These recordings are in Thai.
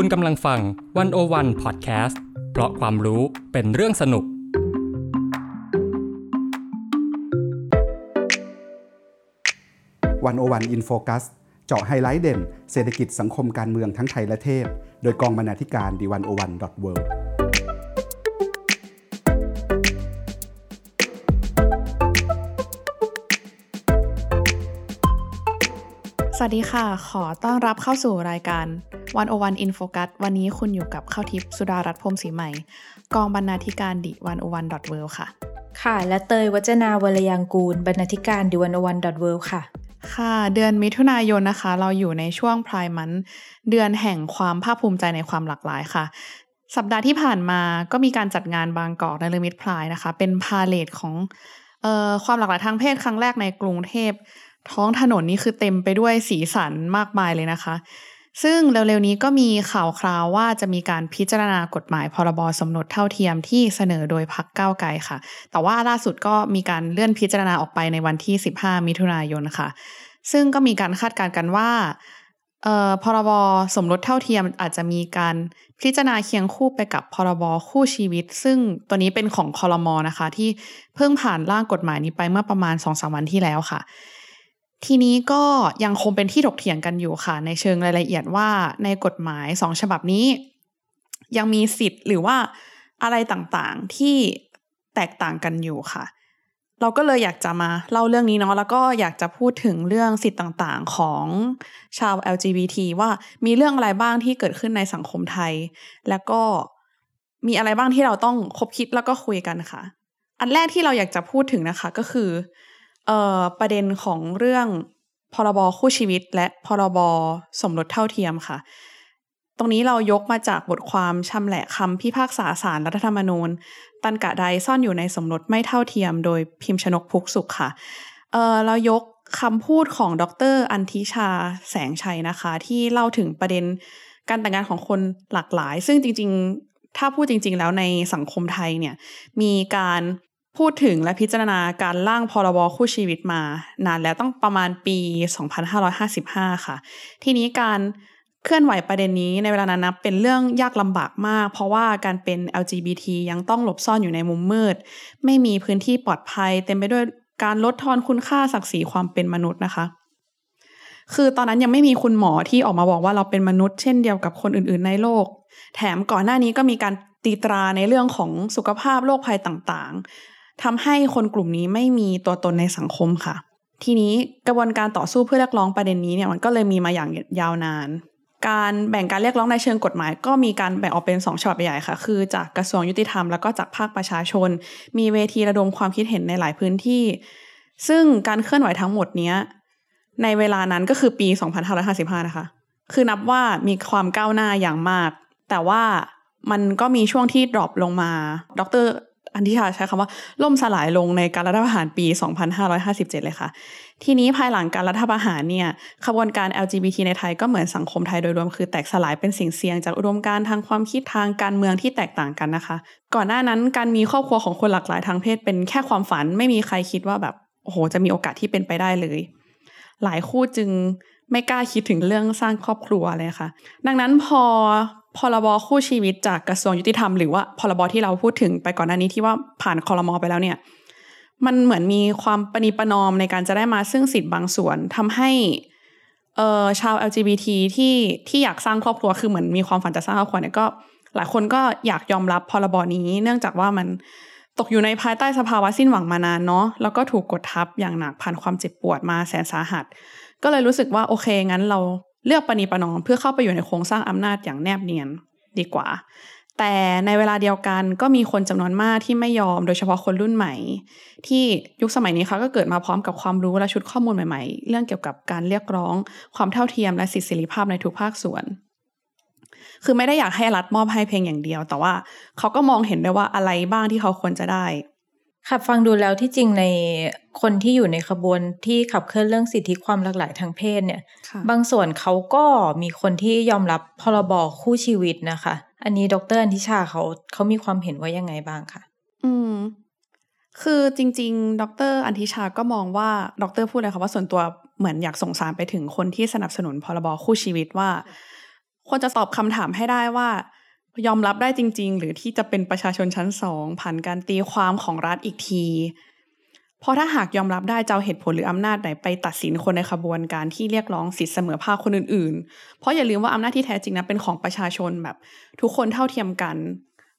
คุณกำลังฟัง One O One Podcast เพราะความรู้เป็นเรื่องสนุก One O One In Focus เจาะไฮไลท์เด่น เศรษฐกิจสังคมการเมืองทั้งไทยและเทศโดยกองบรรณาธิการ The One O One dot Worldสวัสดีค่ะ ขอต้อนรับเข้าสู่รายการ One O One In Focus วันนี้คุณอยู่กับข้าวทิพย์สุดารัตน์พรมศรีใหม่ กองบรรณาธิการ The One O One dot World ค่ะ ค่ะ และเตย วจนาวรรลยางกูร บรรณาธิการ The One O One dot World ค่ะ ค่ะ เดือนมิถุนายนนะคะ เราอยู่ในช่วง Pride Month เดือนแห่งความภาคภูมิใจในความหลากหลายค่ะสัปดาห์ที่ผ่านมาก็มีการจัดงานบางกอกนฤมิต Pride นะคะ เป็นพาเหรดของเอ่อความหลากหลายทางเพศครั้งแรกในกรุงเทพ ท้องถนนนี่คือเต็มไปด้วยสีสันมากมายเลยนะคะ ซึ่งเร็วๆนี้ก็มีข่าวคราวว่าจะมีการพิจารณากฎหมายพรบสมรสเท่าเทียมที่เสนอโดยพักเก้าไกลค่ะ แต่ว่าล่าสุดก็มีการเลื่อนพิจารณาออกไปในวันที่ 15 มิถุนายนค่ะ ซึ่งก็มีการคาดการณ์กันว่าพรบสมรสเท่าเทียมอาจจะมีการพิจารณาเคียงคู่ไปกับพรบคู่ชีวิต ซึ่งตัวนี้เป็นของคอรมอนะคะ ที่เพิ่งผ่านร่างกฎหมายนี้ไปเมื่อประมาณ2-3วันที่แล้วค่ะ ทีนี้ก็ยังคงเป็นที่ถกเถียงกันอยู่ค่ะ ในเชิงรายละเอียดว่าในกฎหมายสองฉบับนี้ ยังมีสิทธิ์หรือว่าอะไรต่างๆที่แตกต่างกันอยู่ค่ะ เราก็เลยอยากจะมาเล่าเรื่องนี้เนาะแล้วก็อยากจะพูดถึงเรื่องสิทธิ์ต่างๆของชาว LGBT ว่ามีเรื่องอะไรบ้างที่เกิดขึ้นในสังคมไทย แล้วก็มีอะไรบ้างที่เราต้องคบคิดแล้วก็คุยกันค่ะ อันแรกที่เราอยากจะพูดถึงนะคะก็คือ เอ่อประเด็นของเรื่องพรบคู่ชีวิต และพรบสมรสเท่าเทียมค่ะ ตรงนี้เรายกมาจากบทความชำแหละคำพิพากษาสารรัฐธรรมนูญ ตันกะใดซ่อนอยู่ในสมรสไม่เท่าเทียม โดยพิมพ์ชนกพุกสุขค่ะเออเรายกคำพูดของดรอันทิชาแสงชัยนะคะ ที่เล่าถึงประเด็นการแต่งงานของคนหลากหลาย ซึ่งจริง ๆ ถ้าพูดจริง ๆ แล้วในสังคมไทยเนี่ยมีการ พูดถึงและพิจารณาการร่างพรบคู่ชีวิตมา นานแล้วต้องประมาณปี 2555 ค่ะ ทีนี้การเคลื่อนไหวประเด็นนี้ในเวลานั้นนะเป็นเรื่องยากลำบากมาก เพราะว่าการเป็น LGBT ยังต้องหลบซ่อนอยู่ในมุมมืด ไม่มีพื้นที่ปลอดภัย เต็มไปด้วยการลดทอนคุณค่าศักดิ์ศรีความเป็นมนุษย์นะคะคือตอนนั้นยังไม่มีคุณหมอที่ออกมาบอกว่าเราเป็นมนุษย์เช่นเดียวกับคนอื่น ๆ ในโลก แถมก่อนหน้านี้ก็มีการตีตราในเรื่องของสุขภาพโรคภัยต่างๆ ทำให้คนกลุ่มนี้ไม่มีตัวตนในสังคมค่ะ ทีนี้กระบวนการต่อสู้เพื่อเรียกร้องประเด็นนี้เนี่ยมันก็เลยมีมาอย่างยาวนาน การแบ่งการเรียกร้องในเชิงกฎหมาย ก็มีการแบ่งออกเป็นสองฉบับใหญ่ค่ะ คือจากกระทรวงยุติธรรมแล้วก็จากภาคประชาชน มีเวทีระดมความคิดเห็นในหลายพื้นที่ ซึ่งการเคลื่อนไหวทั้งหมดเนี้ยในเวลานั้นก็คือปี 2555 นะคะ คือนับว่ามีความก้าวหน้าอย่างมาก แต่ว่ามันก็มีช่วงที่ drop ลงมา ดร อันทิชาใช้คำว่าล่มสลายลงในการรัฐประหารปี 2557 เลยค่ะ ทีนี้ภายหลังการรัฐประหารเนี่ยขบวนการ LGBT ในไทยก็เหมือนสังคมไทยโดยรวมคือแตกสลายเป็นสิ่งเสี่ยงจากอุดมการณ์ทางความคิดทางการเมืองที่แตกต่างกันนะคะ ก่อนหน้านั้นการมีครอบครัวของคนหลากหลายทางเพศเป็นแค่ความฝันไม่มีใครคิดว่าแบบโอ้โหจะมีโอกาสที่เป็นไปได้เลย หลายคู่จึงไม่กล้าคิดถึงเรื่องสร้างครอบครัวเลยค่ะ ดังนั้นพอ พรบคู่ชีวิตจากกระทรวงยุติธรรมหรือว่าพรบที่เราพูดถึงไปก่อนหน้านี้ที่ว่าผ่านคอรมอไปแล้วเนี่ย มันเหมือนมีความปณีประนอมในการจะได้มาซึ่งสิทธิ์บางส่วนทำให้เอ่อชาว LGBT ที่ที่อยากสร้างครอบครัวคือเหมือนมีความฝันจะสร้างครอบครัวเนี่ยก็หลายคนก็อยากยอมรับพรบนี้ เนื่องจากว่ามันตกอยู่ในภายใต้สภาวะสิ้นหวังมานานเนาะแล้วก็ถูกกดทับอย่างหนักผ่านความเจ็บปวดมาแสนสาหัส ก็เลยรู้สึกว่าโอเคงั้นเรา เลือกปณีประนอมเพื่อเข้าไปอยู่ในโครงสร้างอำนาจอย่างแนบเนียนดีกว่า แต่ในเวลาเดียวกันก็มีคนจำนวนมากที่ไม่ยอมโดยเฉพาะคนรุ่นใหม่ ที่ยุคสมัยนี้เขาก็เกิดมาพร้อมกับความรู้และชุดข้อมูลใหม่ๆ เรื่องเกี่ยวกับการเรียกร้อง ความเท่าเทียมและสิทธิเสรีภาพในทุกภาคส่วนคือไม่ได้อยากให้รัฐมอบให้เพียงอย่างเดียว แต่ว่าเขาก็มองเห็นได้ว่าอะไรบ้างที่เขาควรจะได้ ค่ะฟังดูแล้วที่จริงในคนที่อยู่ในขบวนที่ขับเคลื่อนเรื่องสิทธิความหลากหลายทางเพศเนี่ยค่ะบางส่วนเขาก็มีคนที่ยอมรับพรบคู่ชีวิตนะคะ อันนี้ดรอันทิชาเขาเขามีความเห็นว่ายังไงบ้างคะอืม คือจริง ๆ ดรอันทิชาก็มองว่าดรพูดเลยค่ะว่าส่วนตัวเหมือนอยากส่งสารไปถึงคนที่สนับสนุนพรบคู่ชีวิตว่าควรจะตอบคำถามให้ได้ว่า ยอมรับได้จริง ๆ หรือที่จะเป็นประชาชนชั้นสองผ่านการตีความของรัฐอีกที เพราะถ้าหากยอมรับได้จะเอาเหตุผลหรืออำนาจไหนไปตัดสินคนในขบวนการที่เรียกร้องสิทธิเสมอภาคคนอื่น ๆ เพราะอย่าลืมว่าอำนาจที่แท้จริงนะเป็นของประชาชนแบบ ทุกคนเท่าเทียมกัน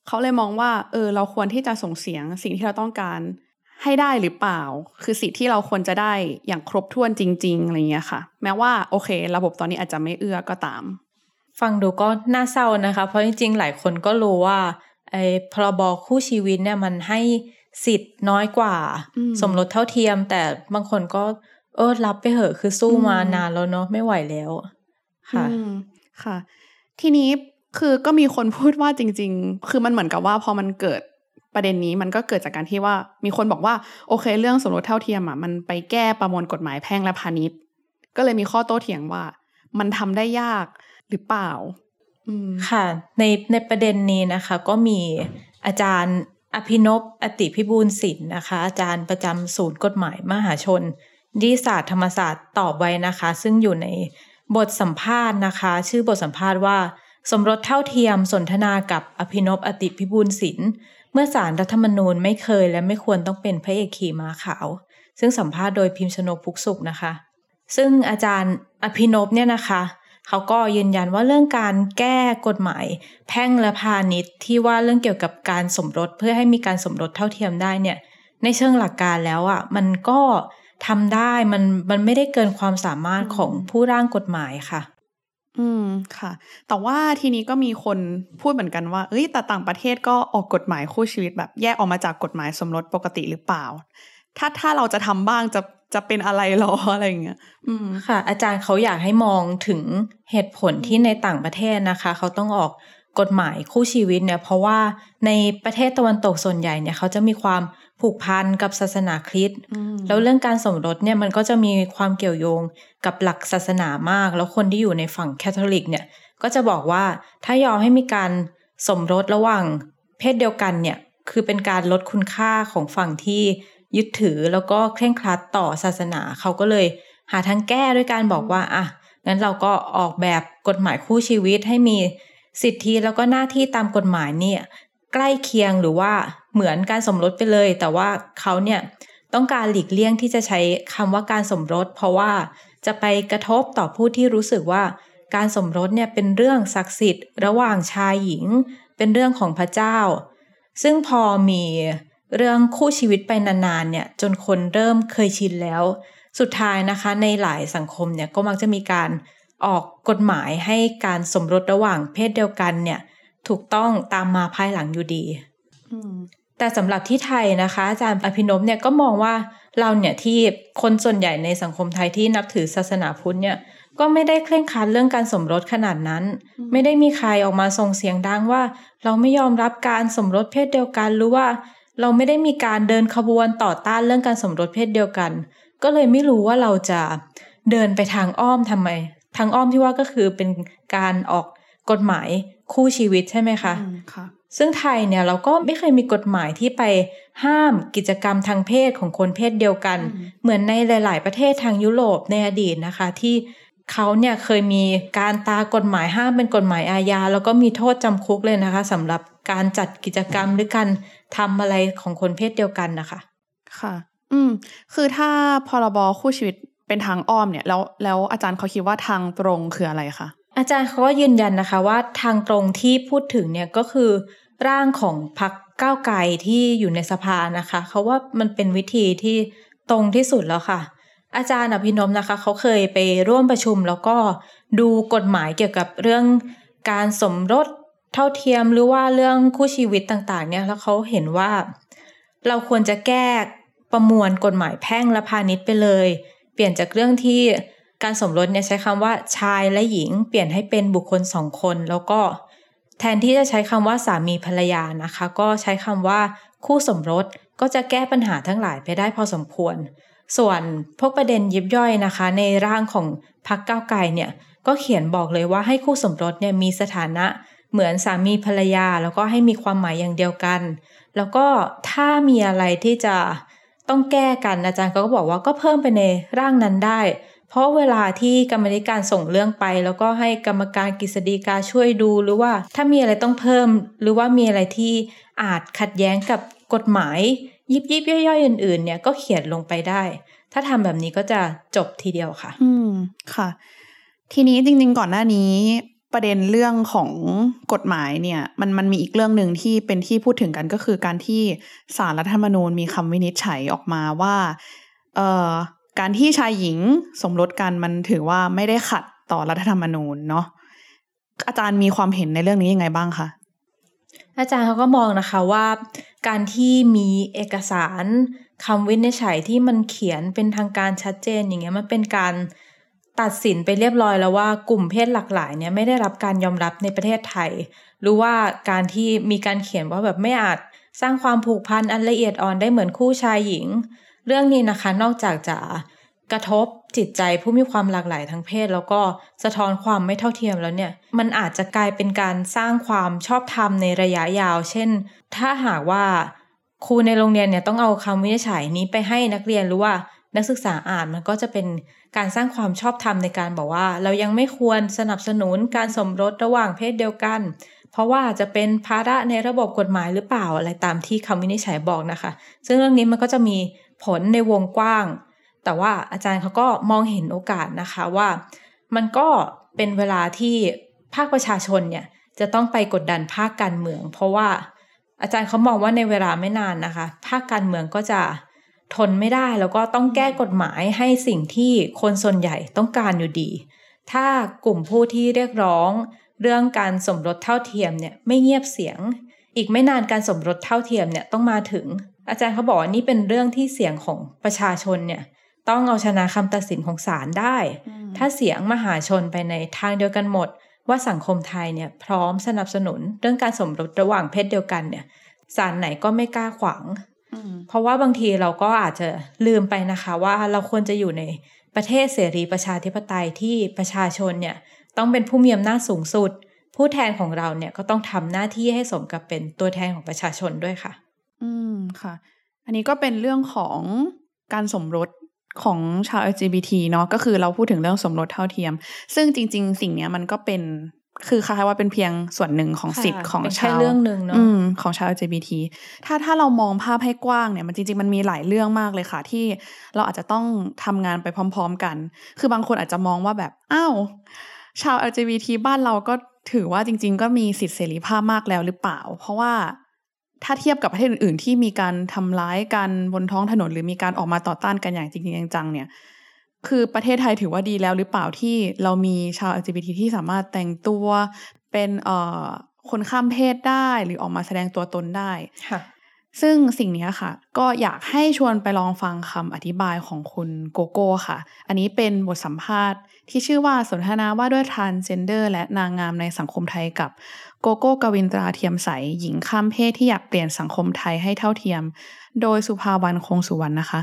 เขาเลยมองว่า เออ เราควรที่จะส่งเสียงสิ่งที่เราต้องการให้ได้หรือเปล่า คือสิทธิที่เราควรจะได้อย่างครบถ้วนจริง ๆอะไรเงี้ยค่ะ แม้ว่าโอเค ระบบตอนนี้อาจจะไม่เอื้อก็ตาม ฟังดูก็น่าเศร้านะคะ เพราะจริงๆ หลายคนก็รู้ว่าไอ้พรบคู่ชีวิตเนี่ยมันให้สิทธิ์น้อยกว่าอืมสมรสเท่าเทียม แต่บางคนก็เออรับไปเหอะคือสู้อืมมานานแล้วเนาะไม่ไหวแล้ว ค่ะอืมค่ะ ทีนี้คือก็มีคนพูดว่าจริง ๆ คือมันเหมือนกับว่าพอมันเกิดประเด็นนี้มันก็เกิดจากการที่ว่ามีคนบอกว่าโอเค เรื่องสมรสเท่าเทียมอะมันไปแก้ประมวลกฎหมายแพ่งและพาณิชย์ ก็เลยมีข้อโต้เถียงว่า มันทำได้ยาก หรือเปล่าค่ะ ในในประเด็นนี้นะคะ ก็มีอาจารย์อภินพอติพิบูลศิลป์นะคะ อาจารย์ประจำศูนย์กฎหมายมหาชนนิติศาสตร์ธรรมศาสตร์ตอบไว้นะคะ ซึ่งอยู่ในบทสัมภาษณ์นะคะ ชื่อบทสัมภาษณ์ว่า สมรสเท่าเทียมสนทนากับอภินพอติพิบูลศิลป์เมื่อสารรัฐธรรมนูญไม่เคยและไม่ควรต้องเป็นพระเอกขี่ม้าขาว ซึ่งสัมภาษณ์โดยพิมพ์ชนกพุกสุขนะคะ ซึ่งอาจารย์อภินพเนี่ยนะคะ เขาก็ยืนยันว่าเรื่องการแก้กฎหมาย แพ่งและพาณิชย์ที่ว่าเรื่องเกี่ยวกับการสมรสเพื่อให้มีการสมรสเท่าเทียมได้เนี่ย ในเชิงหลักการแล้วอะมันก็ทำได้มันมันไม่ได้เกินความสามารถของผู้ร่างกฎหมายค่ะ อืมค่ะ แต่ว่าทีนี้ก็มีคนพูดเหมือนกันว่า เอ้ยแต่ต่างประเทศก็ออกกฎหมายคู่ชีวิตแบบแยกออกมาจากกฎหมายสมรสปกติหรือเปล่า ถ้าถ้าเราจะทำบ้างจะจะเป็นอะไรหรออะไรอย่างเงี้ยอืมค่ะ อาจารย์เขาอยากให้มองถึงเหตุผลที่ในต่างประเทศนะคะ เขาต้องออกกฎหมายคู่ชีวิตเนี่ย เพราะว่าในประเทศตะวันตกส่วนใหญ่เนี่ยเขาจะมีความผูกพันกับศาสนาคริสต์อืมแล้วเรื่องการสมรสเนี่ยมันก็จะมีความเกี่ยวโยงกับหลักศาสนามาก แล้วคนที่อยู่ในฝั่งแคทอลิกเนี่ย ก็จะบอกว่าถ้ายอมให้มีการสมรสระหว่างเพศเดียวกันเนี่ย คือเป็นการลดคุณค่าของฝั่งที่ ยึดถือแล้วก็เคร่งครัดต่อศาสนา เขาก็เลยหาทางแก้ด้วยการบอกว่าอะงั้นเราก็ออกแบบกฎหมายคู่ชีวิตให้มีสิทธิแล้วก็หน้าที่ตามกฎหมายเนี่ยใกล้เคียงหรือว่าเหมือนการสมรสไปเลย แต่ว่าเขาเนี่ยต้องการหลีกเลี่ยงที่จะใช้คำว่าการสมรส เพราะว่าจะไปกระทบต่อผู้ที่รู้สึกว่าการสมรสเนี่ยเป็นเรื่องศักดิ์สิทธิ์ ระหว่างชายหญิง เป็นเรื่องของพระเจ้า ซึ่งพอมี เรื่องคู่ชีวิตไปนานๆเนี่ยจนคนเริ่มเคยชินแล้ว สุดท้ายนะคะในหลายสังคมเนี่ยก็มักจะมีการออกกฎหมายให้การสมรสระหว่างเพศเดียวกันเนี่ยถูกต้องตามมาภายหลังอยู่ดีอืมแต่สำหรับที่ไทยนะคะ อาจารย์อภินพเนี่ยก็มองว่าเราเนี่ยที่คนส่วนใหญ่ในสังคมไทยที่นับถือศาสนาพุทธเนี่ยก็ไม่ได้เคร่งครัดเรื่องการสมรสขนาดนั้น ไม่ได้มีใครออกมาส่งเสียงดังว่า เราไม่ยอมรับการสมรสเพศเดียวกันหรือว่า เราไม่ได้มีการเดินขบวนต่อต้านเรื่องการสมรสเพศเดียวกัน ก็เลยไม่รู้ว่าเราจะเดินไปทางอ้อมทำไม ทางอ้อมที่ว่าก็คือเป็นการออกกฎหมายคู่ชีวิตใช่ไหมคะอืมค่ะซึ่งไทยเนี่ยเราก็ไม่เคยมีกฎหมายที่ไปห้ามกิจกรรมทางเพศของคนเพศเดียวกันอืมเหมือนในหลาย ๆ ประเทศทางยุโรปในอดีตนะคะ ที่ เขาเนี่ยเคยมีการตากฎหมายห้ามเป็นกฎหมายอาญาแล้วก็มีโทษจำคุกเลยนะคะสำหรับการจัดกิจกรรมหรือการทำอะไรของคนเพศเดียวกันนะคะค่ะ อืม คือถ้าพรบคู่ชีวิตเป็นทางอ้อมเนี่ยแล้วแล้วอาจารย์เขาคิดว่าทางตรงคืออะไรคะอาจารย์เขาก็ยืนยันนะคะว่าทางตรงที่พูดถึงเนี่ยก็คือ ร่างของพรรคก้าวไกลที่อยู่ในสภานะคะเขาว่ามันเป็นวิธีที่ตรงที่สุดแล้วค่ะ อาจารย์อภินมนะคะ เขาเคยไปร่วมประชุมแล้วก็ดูกฎหมายเกี่ยวกับเรื่องการสมรสเท่าเทียมหรือว่าเรื่องคู่ชีวิตต่างๆ เนี่ยแล้วเขาเห็นว่า เราควรจะแก้ประมวลกฎหมายแพ่งและพาณิชย์ไปเลย เปลี่ยนจากเรื่องที่การสมรสเนี่ยใช้คำว่าชายและหญิง เปลี่ยนให้เป็นบุคคลสองคน แล้วก็แทนที่จะใช้คำว่าสามีภรรยานะคะ ก็ใช้คำว่าคู่สมรสก็จะแก้ปัญหาทั้งหลายไปได้พอสมควร ส่วนพวกประเด็นยิบย่อยนะคะ ในร่างของพรรคก้าวไกลเนี่ยก็เขียนบอกเลยว่าให้คู่สมรสเนี่ยมีสถานะเหมือนสามีภรรยา แล้วก็ให้มีความหมายอย่างเดียวกัน แล้วก็ถ้ามีอะไรที่จะต้องแก้กันอาจารย์ก็บอกว่าก็เพิ่มไปในร่างนั้นได้ เพราะเวลาที่กรรมธิการส่งเรื่องไป แล้วก็ให้กรรมการกฤษฎีกาช่วยดูหรือว่าถ้ามีอะไรต้องเพิ่ม หรือว่ามีอะไรที่อาจขัดแย้งกับกฎหมาย ยิบยิบย่อยๆอื่นๆ เนี่ยก็เขียนลงไปได้ ถ้าทำแบบนี้ก็จะจบทีเดียวค่ะ อืมค่ะ ทีนี้จริง ๆ ก่อนหน้านี้ประเด็นเรื่องของกฎหมายเนี่ยมันมันมีอีกเรื่องหนึ่งที่เป็นที่พูดถึงกันก็คือการที่สารรัฐธรรมนูญมีคำวินิจฉัยออกมาว่าเอ่อการที่ชายหญิงสมรสกันมันถือว่าไม่ได้ขัดต่อรัฐธรรมนูญเนาะอาจารย์มีความเห็นในเรื่องนี้ยังไงบ้างคะอาจารย์เขาก็มองนะคะว่า การที่มีเอกสารคำวินิจฉัยที่มันเขียนเป็นทางการชัดเจนอย่างเงี้ยมันเป็นการตัดสินไปเรียบร้อยแล้วว่ากลุ่มเพศหลากหลายเนี่ยไม่ได้รับการยอมรับในประเทศไทย หรือว่าการที่มีการเขียนว่าแบบไม่อาจสร้างความผูกพันอันละเอียดอ่อนได้เหมือนคู่ชายหญิง เรื่องนี้นะคะนอกจากจะกระทบ จิตใจผู้มีความหลากหลายทางเพศ แล้วก็สะท้อนความไม่เท่าเทียมแล้วเนี่ย มันอาจจะกลายเป็นการสร้างความชอบธรรมในระยะยาว เช่น ถ้าหากว่าครูในโรงเรียนเนี่ยต้องเอาคำวินิจฉัยนี้ไปให้นักเรียนหรือว่านักศึกษาอ่านมันก็จะเป็นการสร้างความชอบธรรมในการบอกว่า เรายังไม่ควรสนับสนุนการสมรสระหว่างเพศเดียวกัน เพราะว่าจะเป็นภาระในระบบกฎหมายหรือเปล่าอะไรตามที่คำวินิจฉัยบอกนะคะ ซึ่งเรื่องนี้มันก็จะมีผลในวงกว้าง แต่ว่าอาจารย์เขาก็มองเห็นโอกาสนะคะว่า มันก็เป็นเวลาที่ภาคประชาชนเนี่ยจะต้องไปกดดันภาคการเมือง เพราะว่าอาจารย์เขามองว่าในเวลาไม่นานนะคะ ภาคการเมืองก็จะทนไม่ได้แล้วก็ต้องแก้กฎหมายให้สิ่งที่คนส่วนใหญ่ต้องการอยู่ดี ถ้ากลุ่มผู้ที่เรียกร้อง เรื่องการสมรสเท่าเทียมเนี่ยไม่เงียบเสียง อีกไม่นานการสมรสเท่าเทียมเนี่ยต้องมาถึง อาจารย์เขาบอกว่านี่เป็นเรื่องที่เสียงของประชาชนเนี่ย ต้องเอาชนะคำตัดสินของศาลได้ ถ้าเสียงมหาชนไปในทางเดียวกันหมด ว่าสังคมไทยเนี่ยพร้อมสนับสนุนเรื่องการสมรสระหว่างเพศเดียวกันเนี่ยศาลไหนก็ไม่กล้าขวางเพราะว่าบางทีเราก็อาจจะลืมไปนะคะ ว่าเราควรจะอยู่ในประเทศเสรีประชาธิปไตยที่ประชาชนเนี่ยต้องเป็นผู้มีอำนาจสูงสุด ผู้แทนของเราเนี่ยก็ต้องทำหน้าที่ให้สมกับเป็นตัวแทนของประชาชนด้วยค่ะ อืมค่ะ อันนี้ก็เป็นเรื่องของการสมรส ของชาว LGBT เนาะก็คือเราพูดถึงเรื่องสมรสเท่าเทียม ซึ่งจริง ๆ สิ่งนี้มันก็เป็นคือคล้ายว่าเป็นเพียงส่วนหนึ่งของสิทธิ์ของชาวเรื่องหนึ่งเนาะของชาว LGBT ถ้าถ้าเรามองภาพให้กว้างเนี่ยมันจริงๆมันมีหลายเรื่องมากเลยค่ะ ที่เราอาจจะต้องทำงานไปพร้อม ๆ กัน คือบางคนอาจจะมองว่าแบบอ้าวชาว LGBT บ้านเราก็ถือว่าจริง ๆ ก็มีสิทธิเสรีภาพมากแล้วหรือเปล่า เพราะว่า ถ้าเทียบกับประเทศอื่น ๆ ที่มีการทำร้ายกันบนท้องถนน หรือมีการออกมาต่อต้านกันอย่างจริงจังๆเนี่ยคือประเทศไทยถือว่าดีแล้วหรือเปล่าที่เรามีชาว LGBT ที่สามารถแต่งตัวเป็นเอ่อคนข้ามเพศได้หรือออกมาแสดงตัวตนได้ค่ะ ซึ่งสิ่งนี้ค่ะ ก็อยากให้ชวนไปลองฟังคำอธิบายของคุณโกโก้ค่ะ อันนี้เป็นบทสัมภาษณ์ที่ชื่อว่าสนทนาว่าด้วย transgender และนางงามในสังคมไทยกับโกโก้กวินตราเทียมใส หญิงข้ามเพศที่อยากเปลี่ยนสังคมไทยให้เท่าเทียม โดยสุภาวันคงสุวรรณนะคะ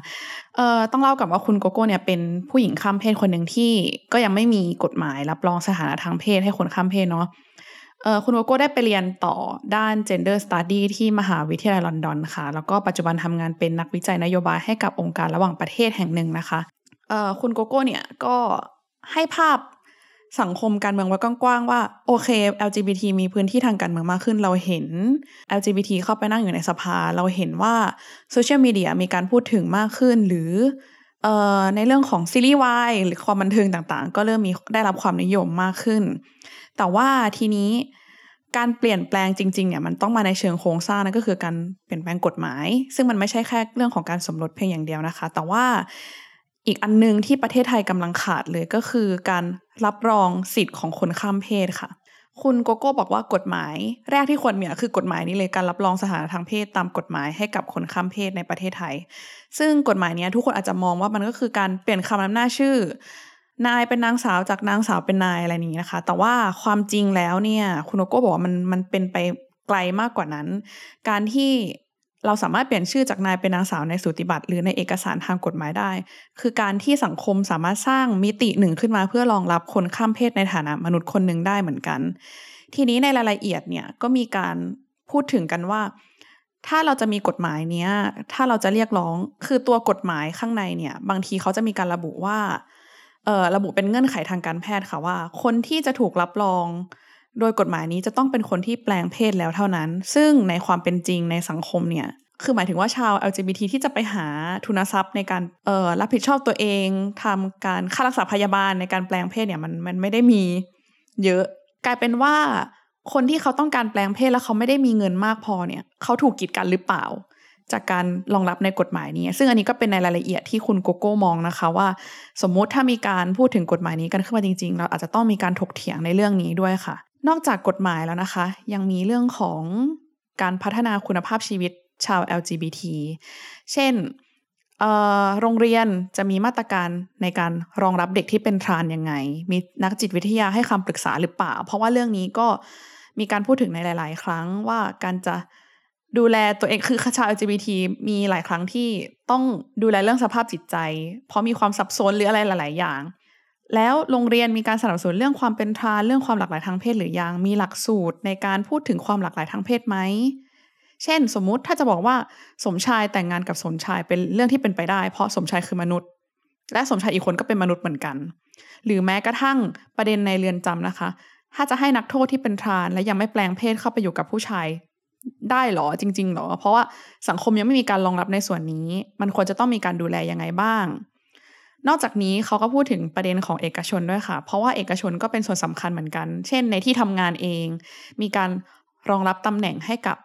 เอ่อต้องเล่ากับว่าคุณโกโก้เนี่ยเป็นผู้หญิงข้ามเพศคนหนึ่งที่ก็ยังไม่มีกฎหมายรับรองสถานะทางเพศให้คนข้ามเพศเนาะ คุณโกโก้ได้ไปเรียนต่อด้าน gender study ที่มหาวิทยาลัยลอนดอนค่ะ แล้วก็ปัจจุบันทำงานเป็นนักวิจัยนโยบายให้กับองค์การระหว่างประเทศแห่งหนึ่งนะคะเออคุณโกโก้เนี่ยก็ให้ภาพสังคมการเมืองไว้กว้างๆว่า โอเค LGBT มีพื้นที่ทางการเมืองมากขึ้น เราเห็น LGBT เข้าไปนั่งอยู่ในสภา เราเห็นว่าโซเชียลมีเดียมีการพูดถึงมากขึ้นหรือเอ่อในเรื่องของซีรีส์วายหรือความบันเทิงต่างๆ ก็เริ่มมีได้รับความนิยมมากขึ้น แต่ว่าทีนี้การเปลี่ยนแปลงจริงๆเนี่ยมันต้องมาในเชิงโครงสร้างนั่นก็คือการเปลี่ยนแปลงกฎหมาย ซึ่งมันไม่ใช่แค่เรื่องของการสมรสเพียงอย่างเดียวนะคะ แต่ว่าอีกอันนึงที่ประเทศไทยกำลังขาดเลยก็คือการรับรองสิทธิ์ของคนข้ามเพศค่ะ คุณโกโก้บอกว่ากฎหมาย แรกที่ควรมีคือกฎหมายนี้เลยการรับรองสถานะทางเพศตามกฎหมายให้กับคนข้ามเพศในประเทศไทย ซึ่งกฎหมายนี้ทุกคนอาจจะมองว่ามันก็คือการเปลี่ยนคำนำหน้าชื่อ นายเป็นนางสาวจากนางสาวเป็นนายอะไรนี้นะคะ แต่ว่าความจริงแล้วเนี่ย คุณโกโก้บอกว่ามันมันเป็นไปไกลมากกว่านั้น การที่เราสามารถเปลี่ยนชื่อจากนายเป็นนางสาวในสูติบัตรหรือในเอกสารทางกฎหมายได้ คือการที่สังคมสามารถสร้างมิติหนึ่งขึ้นมา เพื่อรองรับคนข้ามเพศในฐานะมนุษย์คนหนึ่งได้เหมือนกัน ทีนี้ในรายละเอียดเนี่ยก็มีการพูดถึงกันว่า ถ้าเราจะมีกฎหมายเนี้ยถ้าเราจะเรียกร้องคือตัวกฎหมายข้างในเนี่ย บางทีเขาจะมีการระบุว่า ระบุเป็นเงื่อนไขทางการแพทย์ค่ะว่า คนที่จะถูกรับรอง โดยกฎหมายนี้จะต้องเป็นคนที่แปลงเพศแล้วเท่านั้น ซึ่งในความเป็นจริงในสังคมเนี่ยคือหมายถึงว่าชาว LGBT ที่จะไปหาทุนทรัพย์ในการเอ่อรับผิดชอบตัวเองทำการค่ารักษาพยาบาลในการแปลงเพศเนี่ยมันมันไม่ได้มีเยอะ กลายเป็นว่าคนที่เขาต้องการแปลงเพศแล้วเขาไม่ได้มีเงินมากพอเนี่ยเขาถูกกีดกันหรือเปล่า จากการรองรับในกฎหมายนี้ ซึ่งอันนี้ก็เป็นในรายละเอียดที่คุณโกโก้มองนะคะว่า สมมุติถ้ามีการพูดถึงกฎหมายนี้กันขึ้นมาจริง ๆ เราอาจจะต้องมีการถกเถียงในเรื่องนี้ด้วยค่ะ นอกจากกฎหมายแล้วนะคะ ยังมีเรื่องของการพัฒนาคุณภาพชีวิตชาว LGBT เช่นโรงเรียนจะมีมาตรการในการรองรับเด็กที่เป็นทรานยังไง มีนักจิตวิทยาให้คำปรึกษาหรือเปล่า เพราะว่าเรื่องนี้ก็มีการพูดถึงในหลาย ๆ ครั้งว่าการจะ ดูแลตัวเองคือชาว LGBT มีหลายครั้งที่ต้องดูแลเรื่องสภาพจิตใจ เพราะมีความสับสนหรืออะไรหลาย ๆ อย่าง แล้วโรงเรียนมีการสนับสนุนเรื่องความเป็นทรานเรื่องความหลากหลายทางเพศหรือยังมีหลักสูตรในการพูดถึงความหลากหลายทางเพศไหมเช่น สมมุติถ้าจะบอกว่าสมชายแต่งงานกับสมชายเป็นเรื่องที่เป็นไปได้ เพราะสมชายคือมนุษย์ และสมชายอีกคนก็เป็นมนุษย์เหมือนกัน หรือแม้กระทั่งประเด็นในเรือนจำนะคะ ถ้าจะให้นักโทษที่เป็นทรานและยังไม่แปลงเพศเข้าไปอยู่กับผู้ชาย ได้หรอจริงๆหรอ เพราะว่าสังคมยังไม่มีการรองรับในส่วนนี้ มันควรจะต้องมีการดูแลยังไงบ้าง นอกจากนี้เขาก็พูดถึงประเด็นของเอกชนด้วยค่ะ เพราะว่าเอกชนก็เป็นส่วนสำคัญเหมือนกัน เช่น ในที่ทำงานเอง มีการรองรับตำแหน่งให้กับ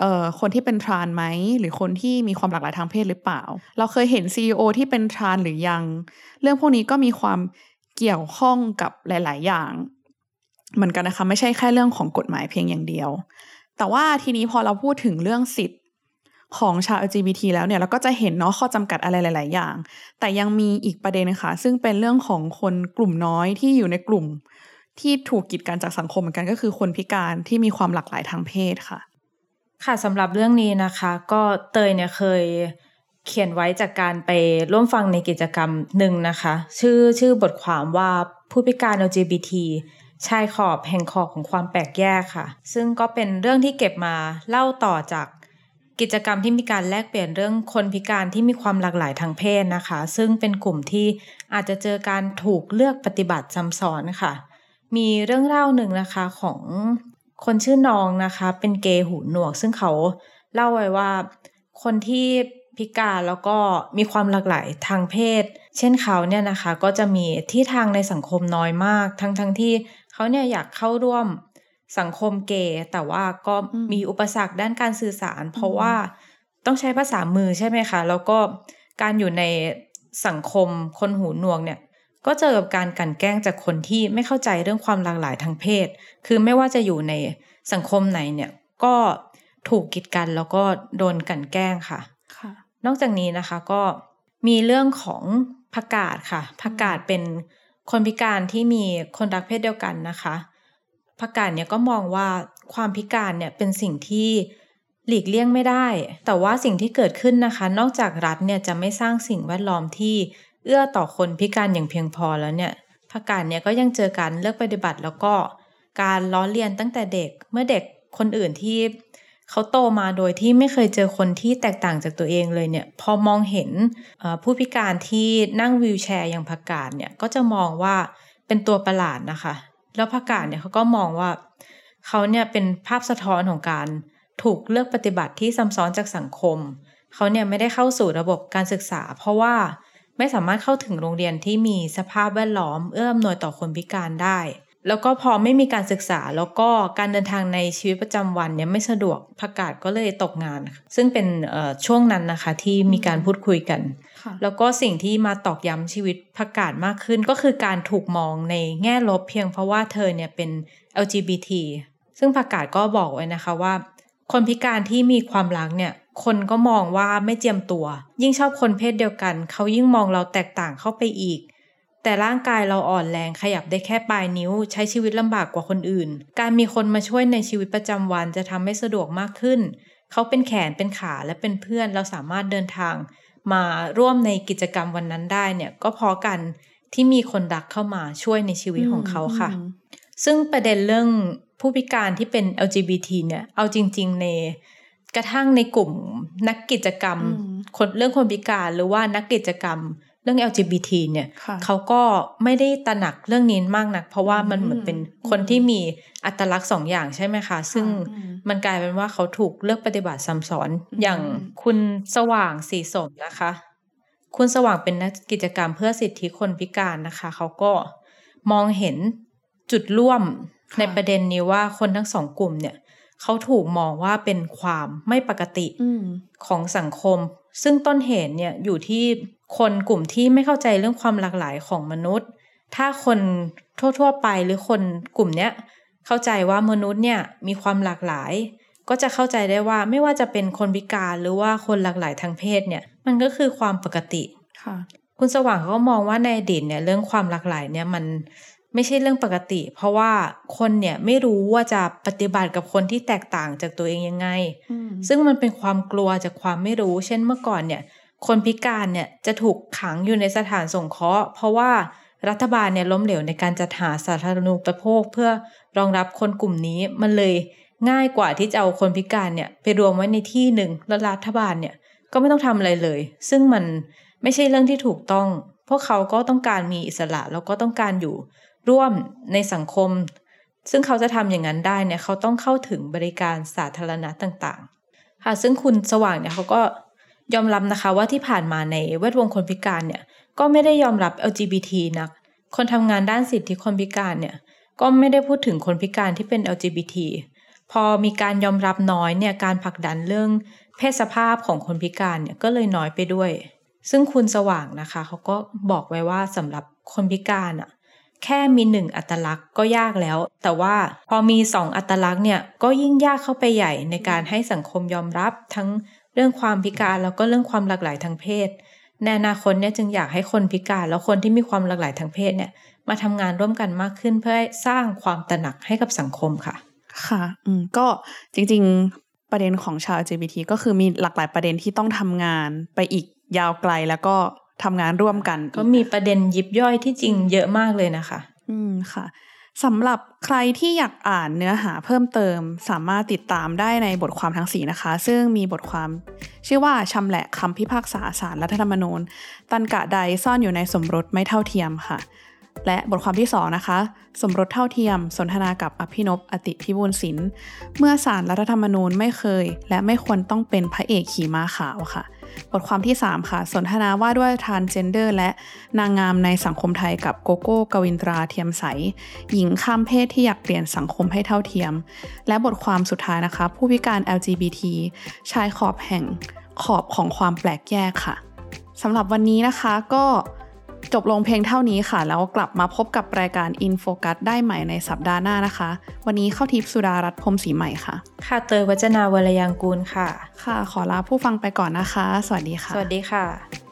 เอ่อคนที่เป็นทรานไหม หรือคนที่มีความหลากหลายทางเพศหรือเปล่า เราเคยเห็น CEO ที่เป็นทรานหรือยัง เรื่องพวกนี้ก็มีความเกี่ยวข้องกับหลาย ๆ อย่าง เหมือนกันนะคะ ไม่ใช่แค่เรื่องของกฎหมายเพียงอย่างเดียว แต่ว่าทีนี้พอเราพูดถึงเรื่องสิทธิ์ของชาว LGBT แล้วเนี่ยเราก็จะเห็นเนาะข้อจำกัดอะไรหลาย ๆ อย่าง แต่ยังมีอีกประเด็นนะคะซึ่งเป็นเรื่องของคนกลุ่มน้อยที่อยู่ในกลุ่ม ที่ถูกกีดกันจากสังคมเหมือนกันก็คือคนพิการที่มีความหลากหลายทางเพศค่ะ ค่ะสำหรับเรื่องนี้นะคะ ก็เตยเนี่ยเคยเขียนไว้จากการไปร่วมฟังในกิจกรรมหนึ่งนะคะ ชื่อชื่อบทความว่าผู้พิการ LGBT ชายขอบแห่งขอบของความแปลกแยกค่ะ ซึ่งก็เป็นเรื่องที่เก็บมาเล่าต่อจากกิจกรรมที่มีการแลกเปลี่ยนเรื่องคนพิการที่มีความหลากหลายทางเพศนะคะ ซึ่งเป็นกลุ่มที่อาจจะเจอการถูกเลือกปฏิบัติซ้ำซ้อนค่ะ มีเรื่องเล่าหนึ่งนะคะของคนชื่อน้องนะคะ เป็นเกย์หูหนวก ซึ่งเขาเล่าไว้ว่าคนที่พิการแล้วก็มีความหลากหลายทางเพศ เช่นเขาเนี่ยนะคะ ก็จะมีที่ทางในสังคมน้อยมาก ทั้งทั้งที่ เขาเนี่ยอยากเข้าร่วมสังคมเกย์แต่ว่าก็มีอุปสรรคด้านการสื่อสาร เพราะว่าต้องใช้ภาษามือใช่ไหมคะ แล้วก็การอยู่ในสังคมคนหูหนวกเนี่ย ก็เจอกับการกันแกล้งจากคนที่ไม่เข้าใจเรื่องความหลากหลายทางเพศ คือไม่ว่าจะอยู่ในสังคมไหนเนี่ย ก็ถูกกีดกันแล้วก็โดนกันแกล้งค่ะค่ะ นอกจากนี้นะคะก็มีเรื่องของผักกาดค่ะผักกาดเป็น คนพิการที่มีคนรักเพศเดียวกันนะคะผักกาดเนี่ยก็มองว่าความพิการเนี่ยเป็นสิ่งที่หลีกเลี่ยงไม่ได้ แต่ว่าสิ่งที่เกิดขึ้นนะคะ นอกจากรัฐเนี่ยจะไม่สร้างสิ่งแวดล้อมที่เอื้อต่อคนพิการอย่างเพียงพอแล้วเนี่ยผักกาดเนี่ยก็ยังเจอการเลือกปฏิบัติแล้วก็การล้อเลียนตั้งแต่เด็ก เมื่อเด็กคนอื่นที่ เขาโตมาโดยที่ไม่เคยเจอคนที่แตกต่างจากตัวเองเลยเนี่ย พอมองเห็นผู้พิการที่นั่งวีลแชร์อย่างผักกาดเนี่ยก็จะมองว่าเป็นตัวประหลาดนะคะ แล้วผักกาดเนี่ยเขาก็มองว่าเขาเนี่ยเป็นภาพสะท้อนของการถูกเลือกปฏิบัติที่ซ้ำซ้อนจากสังคม เขาเนี่ยไม่ได้เข้าสู่ระบบการศึกษา เพราะว่าไม่สามารถเข้าถึงโรงเรียนที่มีสภาพแวดล้อมเอื้ออำนวยต่อคนพิการได้ แล้วก็พอไม่มีการศึกษาแล้วก็การเดินทางในชีวิตประจำวันเนี่ยไม่สะดวกประกาศก็เลยตกงาน ซึ่งเป็นช่วงนั้นนะคะที่มีการพูดคุยกัน แล้วก็สิ่งที่มาตอกย้ำชีวิตประกาศมากขึ้นก็คือการถูกมองในแง่ลบเพียงเพราะว่าเธอเนี่ยเป็น LGBT ซึ่งประกาศก็บอกไว้นะคะว่า คนพิการที่มีความรักเนี่ยคนก็มองว่าไม่เจียมตัว ยิ่งชอบคนเพศเดียวกัน เขายิ่งมองเราแตกต่างเข้าไปอีก แต่ร่างกายเราอ่อนแรงขยับได้แค่ปลายนิ้ว ใช้ชีวิตลำบากกว่าคนอื่น การมีคนมาช่วยในชีวิตประจำวันจะทำให้สะดวกมากขึ้น เขาเป็นแขนเป็นขาและเป็นเพื่อนเราสามารถเดินทาง มาร่วมในกิจกรรมวันนั้นได้เนี่ยก็เพราะกันที่มีคนรักเข้ามาช่วยในชีวิตของเขาค่ะ ซึ่งประเด็นเรื่องผู้พิการที่เป็น LGBT เนี่ย เอาจริง ๆ ในกระทั่งในกลุ่มนักกิจกรรมคนเรื่องคนพิการหรือว่านักกิจกรรม เรื่อง LGBT เนี่ยค่ะเขาก็ไม่ได้ตระหนักเรื่องนี้มากนัก เพราะว่ามันเหมือนเป็นคนที่มีอัตลักษณ์สองอย่างใช่ไหมคะ ซึ่งอืมมันกลายเป็นว่าเขาถูกเลือกปฏิบัติซ้ำซ้อนอืมอย่างคุณสว่างสีสมนะคะ คุณสว่างเป็นนักกิจกรรมเพื่อสิทธิคนพิการนะคะ เขาก็มองเห็นจุดร่วมในประเด็นนี้ว่าคนทั้งสองกลุ่มเนี่ยเขาถูกมองว่าเป็นความไม่ปกติอืมของสังคม ซึ่งต้นเหตุเนี่ยอยู่ที่ คนกลุ่มที่ไม่เข้าใจเรื่องความหลากหลายของมนุษย์ ถ้าคนทั่ว ๆ ไปหรือคนกลุ่มเนี้ยเข้าใจว่ามนุษย์เนี่ยมีความหลากหลาย ก็จะเข้าใจได้ว่าไม่ว่าจะเป็นคนพิการหรือว่าคนหลากหลายทางเพศเนี่ยมันก็คือความปกติค่ะคุณสว่างเขาก็มองว่าในอดีตเนี่ยเรื่องความหลากหลายเนี่ยมันไม่ใช่เรื่องปกติ เพราะว่าคนเนี่ยไม่รู้ว่าจะปฏิบัติกับคนที่แตกต่างจากตัวเองยังไงอืมซึ่งมันเป็นความกลัวจากความไม่รู้ เช่นเมื่อก่อนเนี่ย คนพิการเนี่ยจะถูกขังอยู่ในสถานสงเคราะห์ เพราะว่ารัฐบาลเนี่ยล้มเหลวในการจัดหาสาธารณูปโภคเพื่อรองรับคนกลุ่มนี้มันเลยง่ายกว่าที่จะเอาคนพิการเนี่ยไปรวมไว้ในที่หนึ่งแล้วรัฐบาลเนี่ยก็ไม่ต้องทำอะไรเลย ซึ่งมันไม่ใช่เรื่องที่ถูกต้อง พวกเขาก็ต้องการมีอิสระแล้วก็ต้องการอยู่ร่วมในสังคม ซึ่งเขาจะทำอย่างนั้นได้เนี่ยเขาต้องเข้าถึงบริการสาธารณะต่างๆค่ะซึ่งคุณสว่างเนี่ยเขาก็ ยอมรับนะคะว่าที่ผ่านมาในแวดวงคนพิการเนี่ยก็ไม่ได้ยอมรับ LGBT นัก คนทำงานด้านสิทธิคนพิการเนี่ยก็ไม่ได้พูดถึงคนพิการที่เป็น LGBT พอมีการยอมรับน้อยเนี่ยการผลักดันเรื่องเพศสภาพของคนพิการเนี่ยก็เลยน้อยไปด้วย ซึ่งคุณสว่างนะคะเขาก็บอกไว้ว่าสำหรับคนพิการอะแค่มีหนึ่งอัตลักษณ์ก็ยากแล้ว แต่ว่าพอมีสองอัตลักษณ์เนี่ยก็ยิ่งยากเข้าไปใหญ่ในการให้สังคมยอมรับทั้ง เรื่องความพิการแล้วก็เรื่องความหลากหลายทางเพศ ในอนาคตเนี่ยจึงอยากให้คนพิการแล้วคนที่มีความหลากหลายทางเพศเนี่ยมาทำงานร่วมกันมากขึ้นเพื่อให้สร้างความตระหนักให้กับสังคมค่ะ ค่ะ อืมก็จริงๆประเด็นของชาว LGBT ก็คือมีหลากหลายประเด็นที่ต้องทำงานไปอีกยาวไกลแล้วก็ทำงานร่วมกัน ก็มีประเด็นยิบย่อยที่จริงเยอะมากเลยนะคะ อืมค่ะ สำหรับใครที่อยากอ่านเนื้อหาเพิ่มเติม สามารถติดตามได้ในบทความทั้งสีนะคะ ซึ่งมีบทความ ชื่อว่าชำแหละคำพิพากษาศาลรัฐธรรมนูญ ตรรกะใดซ่อนอยู่ในสมรสไม่เท่าเทียมค่ะ และบทความที่ 2 นะคะ สมรสเท่าเทียม สนทนากับอภินพอติพิบูลศิลป์เมื่อศาลรัฐธรรมนูญไม่เคย และไม่ควรต้องเป็นพระเอกขี่ม้าขาวค่ะ บทความที่ 3 ค่ะ สนทนาว่าด้วย transgender และนางงามในสังคมไทยกับโกโก้กวินตราเทียมใส หญิงข้ามเพศที่อยากเปลี่ยนสังคมให้เท่าเทียม และบทความสุดท้ายนะคะ ผู้พิการ LGBT ชายขอบแห่งขอบของความแปลกแยกค่ะสำหรับวันนี้นะคะก็ จบลงเพียงเท่านี้ค่ะ แล้วกลับมาพบกับรายการ In Focus ได้ใหม่ในสัปดาห์หน้านะคะ วันนี้เข้าทิพย์สุดารัตน์พรหมศรีใหม่ค่ะ ค่ะเตยวัจนาวรยังกูลค่ะ ค่ะ ขอลาผู้ฟังไปก่อนนะคะ สวัสดีค่ะ สวัสดีค่ะ